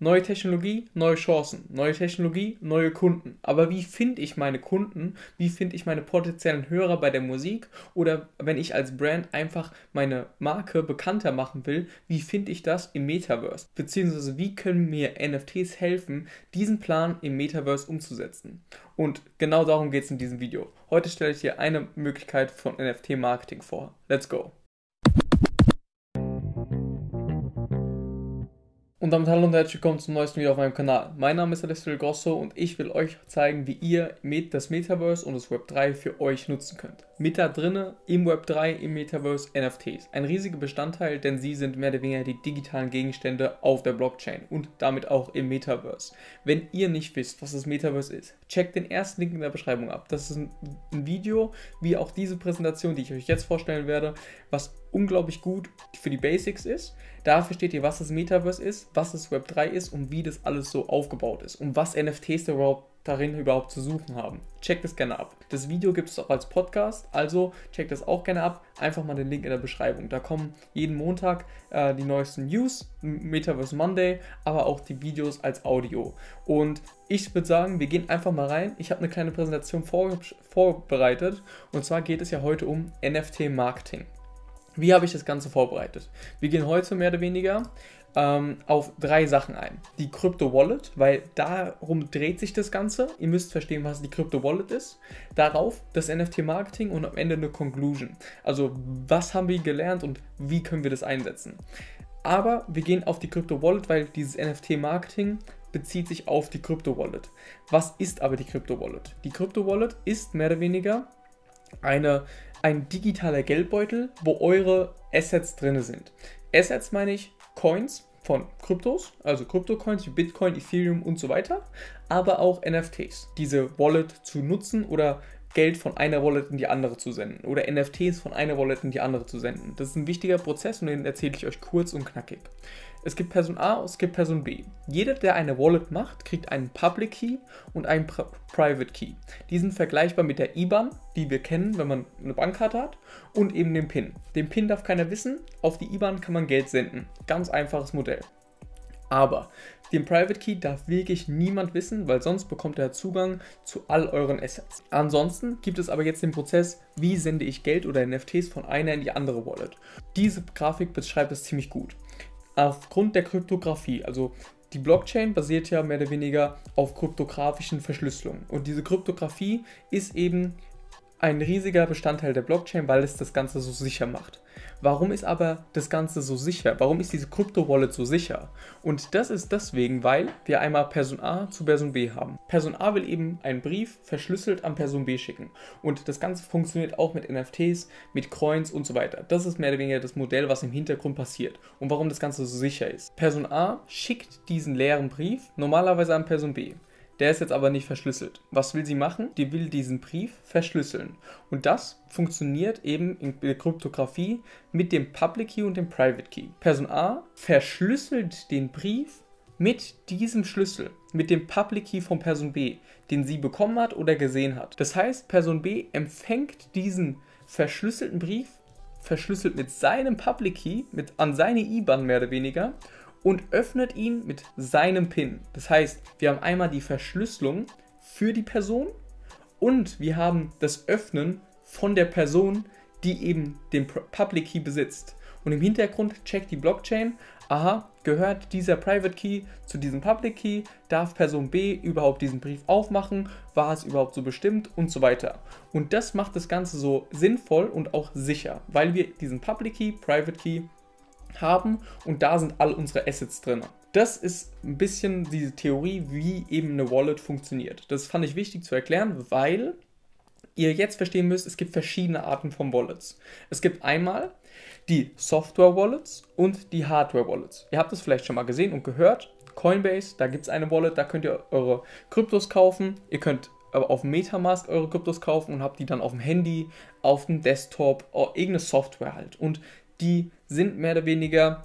Neue Technologie, neue Chancen. Neue Technologie, neue Kunden. Aber wie finde ich meine Kunden? Wie finde ich meine potenziellen Hörer bei der Musik? Oder wenn ich als Brand einfach meine Marke bekannter machen will, wie finde ich das im Metaverse? Beziehungsweise wie können mir NFTs helfen, diesen Plan im Metaverse umzusetzen? Und genau darum geht es in diesem Video. Heute stelle ich dir eine Möglichkeit von NFT-Marketing vor. Let's go! Und damit hallo und herzlich willkommen zum neuesten Video auf meinem Kanal. Mein Name ist Alessio Grosso und ich will euch zeigen, wie ihr das Metaverse und das Web 3 für euch nutzen könnt. Mit da drinnen im Web 3, im Metaverse NFTs. Ein riesiger Bestandteil, denn sie sind mehr oder weniger die digitalen Gegenstände auf der Blockchain und damit auch im Metaverse. Wenn ihr nicht wisst, was das Metaverse ist, checkt den ersten Link in der Beschreibung ab. Das ist ein, ein Video, wie auch diese Präsentation, die ich euch jetzt vorstellen werde, was unglaublich gut für die Basics ist. Da versteht ihr, was das Metaverse ist, was das Web 3 ist und wie das alles so aufgebaut ist und was NFTs überhaupt darin überhaupt zu suchen haben. Checkt es gerne ab. Das Video gibt es auch als Podcast, also checkt das auch gerne ab. Einfach mal den Link in der Beschreibung. Da kommen jeden Montag äh, die neuesten News, Metaverse Monday, aber auch die Videos als Audio. Und ich würde sagen, wir gehen einfach mal rein. Ich habe eine kleine Präsentation vor, vorbereitet und zwar geht es ja heute um NFT Marketing. Wie habe ich das Ganze vorbereitet? Wir gehen heute mehr oder weniger ähm, auf drei Sachen ein. Die Crypto Wallet, weil darum dreht sich das Ganze. Ihr müsst verstehen, was die Crypto Wallet ist. Darauf das NFT Marketing und am Ende eine Conclusion. Also was haben wir gelernt und wie können wir das einsetzen? Aber wir gehen auf die Crypto Wallet, weil dieses NFT Marketing bezieht sich auf die Crypto Wallet. Was ist aber die Crypto Wallet? Die Crypto Wallet ist mehr oder weniger eine ein digitaler Geldbeutel, wo eure Assets drin sind. Assets meine ich Coins von Kryptos, also Kryptocoins wie Bitcoin, Ethereum und so weiter, aber auch NFTs, diese Wallet zu nutzen oder Geld von einer Wallet in die andere zu senden oder NFTs von einer Wallet in die andere zu senden. Das ist ein wichtiger Prozess und den erzähle ich euch kurz und knackig. Es gibt Person A, es gibt Person B. Jeder, der eine Wallet macht, kriegt einen Public Key und einen Pri Private Key. Die sind vergleichbar mit der IBAN, die wir kennen, wenn man eine Bankkarte hat, und eben dem PIN. Den PIN darf keiner wissen, auf die IBAN kann man Geld senden. Ganz einfaches Modell. Aber den Private Key darf wirklich niemand wissen, weil sonst bekommt er Zugang zu all euren Assets. Ansonsten gibt es aber jetzt den Prozess, wie sende ich Geld oder NFTs von einer in die andere Wallet. Diese Grafik beschreibt es ziemlich gut aufgrund der Kryptographie, also die Blockchain basiert ja mehr oder weniger auf kryptografischen Verschlüsselungen. Und diese Kryptographie ist eben ein riesiger Bestandteil der Blockchain, weil es das Ganze so sicher macht. Warum ist aber das Ganze so sicher? Warum ist diese Krypto-Wallet so sicher? Und das ist deswegen, weil wir einmal Person A zu Person B haben. Person A will eben einen Brief verschlüsselt an Person B schicken. Und das Ganze funktioniert auch mit NFTs, mit Coins und so weiter. Das ist mehr oder weniger das Modell, was im Hintergrund passiert und warum das Ganze so sicher ist. Person A schickt diesen leeren Brief normalerweise an Person B. Der ist jetzt aber nicht verschlüsselt. Was will sie machen? Die will diesen Brief verschlüsseln. Und das funktioniert eben in der Kryptographie mit dem Public Key und dem Private Key. Person A verschlüsselt den Brief mit diesem Schlüssel, mit dem Public Key von Person B, den sie bekommen hat oder gesehen hat. Das heißt, Person B empfängt diesen verschlüsselten Brief, verschlüsselt mit seinem Public Key, mit, an seine IBAN mehr oder weniger und öffnet ihn mit seinem PIN. Das heißt, wir haben einmal die Verschlüsselung für die Person und wir haben das Öffnen von der Person, die eben den Public Key besitzt. Und im Hintergrund checkt die Blockchain, aha, gehört dieser Private Key zu diesem Public Key, darf Person B überhaupt diesen Brief aufmachen, war es überhaupt so bestimmt und so weiter. Und das macht das Ganze so sinnvoll und auch sicher, weil wir diesen Public Key, Private Key haben und da sind all unsere Assets drin. Das ist ein bisschen diese Theorie, wie eben eine Wallet funktioniert. Das fand ich wichtig zu erklären, weil ihr jetzt verstehen müsst, es gibt verschiedene Arten von Wallets. Es gibt einmal die Software-Wallets und die Hardware-Wallets. Ihr habt es vielleicht schon mal gesehen und gehört. Coinbase, da gibt es eine Wallet, da könnt ihr eure Kryptos kaufen. Ihr könnt auf Metamask eure Kryptos kaufen und habt die dann auf dem Handy, auf dem Desktop, irgendeine Software halt. Und die sind mehr oder weniger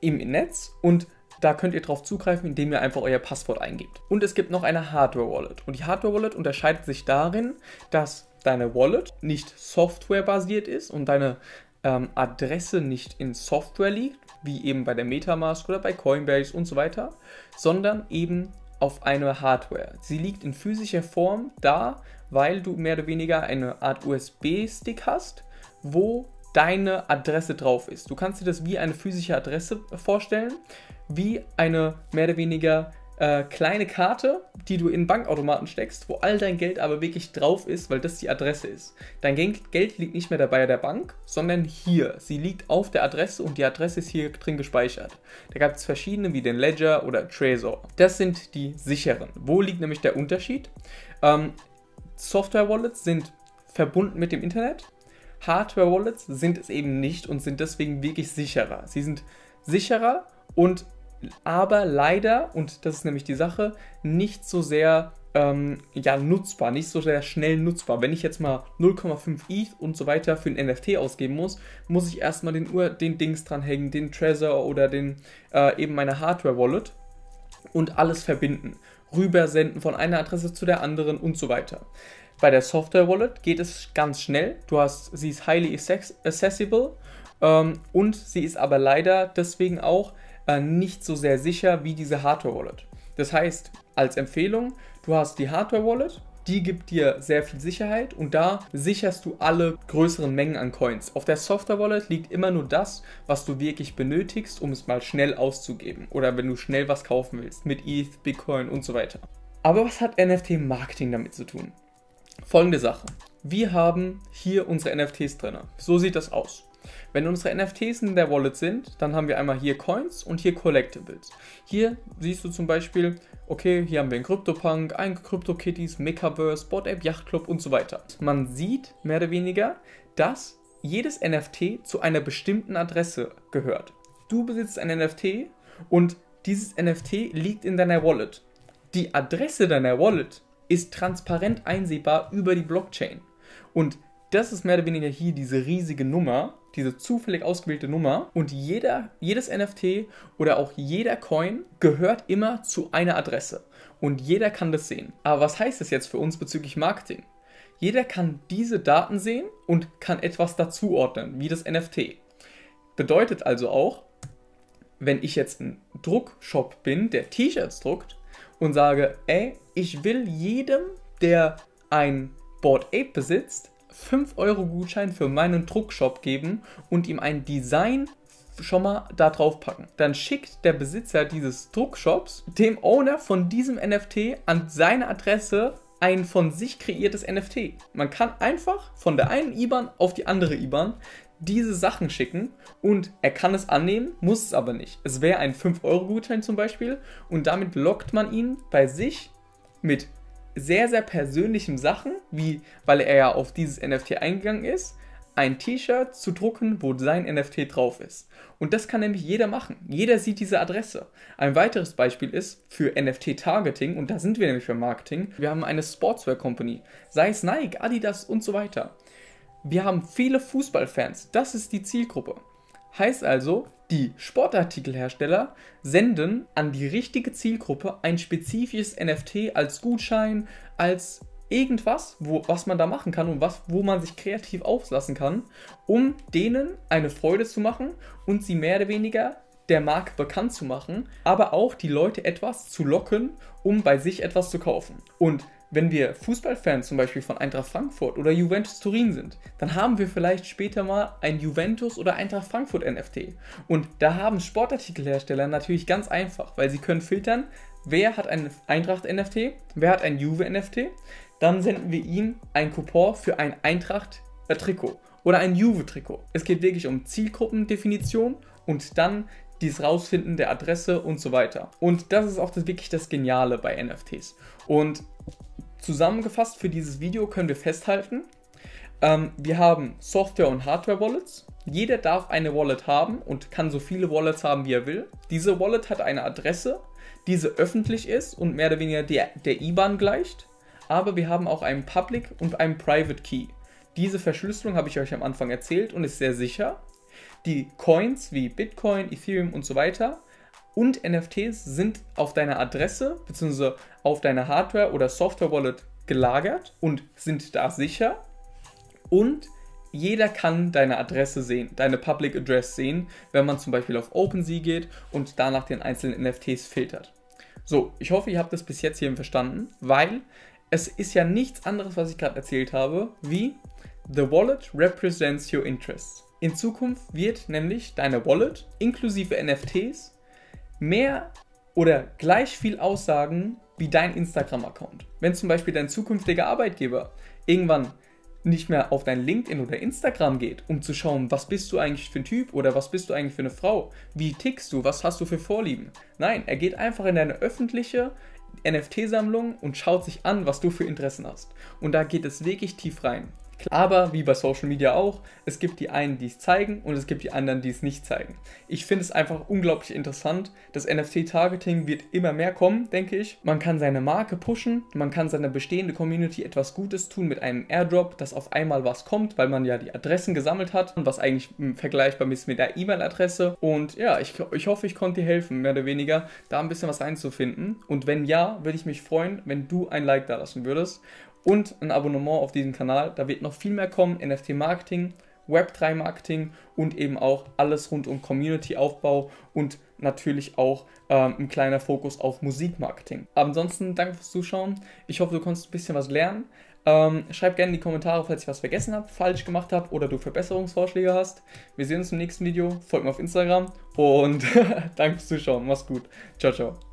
im Netz und da könnt ihr drauf zugreifen, indem ihr einfach euer Passwort eingebt. Und es gibt noch eine Hardware-Wallet. Und die Hardware-Wallet unterscheidet sich darin, dass deine Wallet nicht softwarebasiert ist und deine ähm, Adresse nicht in Software liegt, wie eben bei der Metamask oder bei Coinbase und so weiter, sondern eben auf einer Hardware. Sie liegt in physischer Form da, weil du mehr oder weniger eine Art USB-Stick hast, wo deine Adresse drauf ist. Du kannst dir das wie eine physische Adresse vorstellen, wie eine mehr oder weniger äh, kleine Karte, die du in Bankautomaten steckst, wo all dein Geld aber wirklich drauf ist, weil das die Adresse ist. Dein Geld liegt nicht mehr dabei der Bank, sondern hier. Sie liegt auf der Adresse und die Adresse ist hier drin gespeichert. Da gab es verschiedene wie den Ledger oder Trezor. Das sind die sicheren. Wo liegt nämlich der Unterschied? Ähm, Software-Wallets sind verbunden mit dem Internet. Hardware-Wallets sind es eben nicht und sind deswegen wirklich sicherer. Sie sind sicherer und aber leider, und das ist nämlich die Sache, nicht so sehr ähm, ja, nutzbar, nicht so sehr schnell nutzbar. Wenn ich jetzt mal 0,5 ETH und so weiter für ein NFT ausgeben muss, muss ich erstmal den, den Dings dranhängen, den Trezor oder den, äh, eben meine Hardware-Wallet und alles verbinden. Rübersenden von einer Adresse zu der anderen und so weiter. Bei der Software Wallet geht es ganz schnell. Du hast, sie ist highly accessible ähm, und sie ist aber leider deswegen auch äh, nicht so sehr sicher wie diese Hardware-Wallet. Das heißt, als Empfehlung, du hast die Hardware-Wallet, die gibt dir sehr viel Sicherheit und da sicherst du alle größeren Mengen an Coins. Auf der Software-Wallet liegt immer nur das, was du wirklich benötigst, um es mal schnell auszugeben oder wenn du schnell was kaufen willst mit ETH, Bitcoin und so weiter. Aber was hat NFT-Marketing damit zu tun? Folgende Sache. Wir haben hier unsere NFTs drin. So sieht das aus. Wenn unsere NFTs in der Wallet sind, dann haben wir einmal hier Coins und hier Collectibles. Hier siehst du zum Beispiel, okay, hier haben wir einen CryptoPunk, ein CryptoKitties, Mechaverse, Bot-App, Yachtclub und so weiter. Man sieht mehr oder weniger, dass jedes NFT zu einer bestimmten Adresse gehört. Du besitzt ein NFT und dieses NFT liegt in deiner Wallet. Die Adresse deiner Wallet ist transparent einsehbar über die Blockchain. Und das ist mehr oder weniger hier diese riesige Nummer, diese zufällig ausgewählte Nummer und jeder, jedes NFT oder auch jeder Coin gehört immer zu einer Adresse und jeder kann das sehen. Aber was heißt das jetzt für uns bezüglich Marketing? Jeder kann diese Daten sehen und kann etwas dazuordnen, wie das NFT. Bedeutet also auch, wenn ich jetzt ein Druckshop bin, der T-Shirts druckt und sage, ey, ich will jedem, der ein Board Ape besitzt, 5 Euro Gutschein für meinen Druckshop geben und ihm ein Design schon mal da drauf packen. Dann schickt der Besitzer dieses Druckshops dem Owner von diesem NFT an seine Adresse ein von sich kreiertes NFT. Man kann einfach von der einen IBAN auf die andere IBAN diese Sachen schicken und er kann es annehmen, muss es aber nicht. Es wäre ein 5-Euro-Gutschein zum Beispiel und damit lockt man ihn bei sich mit sehr, sehr persönlichen Sachen, wie, weil er ja auf dieses NFT eingegangen ist, ein T-Shirt zu drucken, wo sein NFT drauf ist. Und das kann nämlich jeder machen. Jeder sieht diese Adresse. Ein weiteres Beispiel ist für NFT-Targeting, und da sind wir nämlich für Marketing. Wir haben eine Sportswear Company, sei es Nike, Adidas und so weiter. Wir haben viele Fußballfans, das ist die Zielgruppe. Heißt also, die Sportartikelhersteller senden an die richtige Zielgruppe ein spezifisches NFT als Gutschein, als irgendwas, wo, was man da machen kann und was, wo man sich kreativ auslassen kann, um denen eine Freude zu machen und sie mehr oder weniger der Marke bekannt zu machen, aber auch die Leute etwas zu locken, um bei sich etwas zu kaufen. Und wenn wir Fußballfans zum Beispiel von Eintracht Frankfurt oder Juventus Turin sind, dann haben wir vielleicht später mal ein Juventus oder Eintracht Frankfurt NFT. Und da haben Sportartikelhersteller natürlich ganz einfach, weil sie können filtern, wer hat ein Eintracht NFT, wer hat ein Juve NFT. Dann senden wir ihm ein Coupon für ein Eintracht Trikot oder ein Juve Trikot. Es geht wirklich um Zielgruppendefinition und dann dieses Rausfinden der Adresse und so weiter. Und das ist auch das, wirklich das Geniale bei NFTs. Und Zusammengefasst für dieses Video können wir festhalten, ähm, wir haben Software- und Hardware-Wallets. Jeder darf eine Wallet haben und kann so viele Wallets haben, wie er will. Diese Wallet hat eine Adresse, diese öffentlich ist und mehr oder weniger der, der IBAN gleicht. Aber wir haben auch einen Public und einen Private Key. Diese Verschlüsselung habe ich euch am Anfang erzählt und ist sehr sicher. Die Coins wie Bitcoin, Ethereum und so weiter und NFTs sind auf deiner Adresse bzw. auf deiner Hardware- oder Software-Wallet gelagert und sind da sicher. Und jeder kann deine Adresse sehen, deine Public Address sehen, wenn man zum Beispiel auf OpenSea geht und danach den einzelnen NFTs filtert. So, ich hoffe, ihr habt das bis jetzt hier verstanden, weil es ist ja nichts anderes, was ich gerade erzählt habe, wie The Wallet represents your interests. In Zukunft wird nämlich deine Wallet inklusive NFTs mehr oder gleich viel aussagen wie dein Instagram-Account. Wenn zum Beispiel dein zukünftiger Arbeitgeber irgendwann nicht mehr auf dein LinkedIn oder Instagram geht, um zu schauen, was bist du eigentlich für ein Typ oder was bist du eigentlich für eine Frau, wie tickst du, was hast du für Vorlieben. Nein, er geht einfach in deine öffentliche NFT-Sammlung und schaut sich an, was du für Interessen hast. Und da geht es wirklich tief rein. Aber wie bei Social Media auch, es gibt die einen, die es zeigen und es gibt die anderen, die es nicht zeigen. Ich finde es einfach unglaublich interessant. Das NFT-Targeting wird immer mehr kommen, denke ich. Man kann seine Marke pushen, man kann seiner bestehende Community etwas Gutes tun mit einem Airdrop, dass auf einmal was kommt, weil man ja die Adressen gesammelt hat, was eigentlich vergleichbar ist mit der E-Mail-Adresse. Und ja, ich, ich hoffe, ich konnte dir helfen, mehr oder weniger, da ein bisschen was reinzufinden. Und wenn ja, würde ich mich freuen, wenn du ein Like da lassen würdest und ein Abonnement auf diesem Kanal. Da wird noch viel mehr kommen, NFT-Marketing, Web3-Marketing und eben auch alles rund um Community-Aufbau und natürlich auch ähm, ein kleiner Fokus auf Musikmarketing. Ansonsten danke fürs Zuschauen. Ich hoffe, du konntest ein bisschen was lernen. Ähm, schreib gerne in die Kommentare, falls ich was vergessen habe, falsch gemacht habe oder du Verbesserungsvorschläge hast. Wir sehen uns im nächsten Video. Folgt mir auf Instagram und danke fürs Zuschauen. Mach's gut. Ciao, ciao.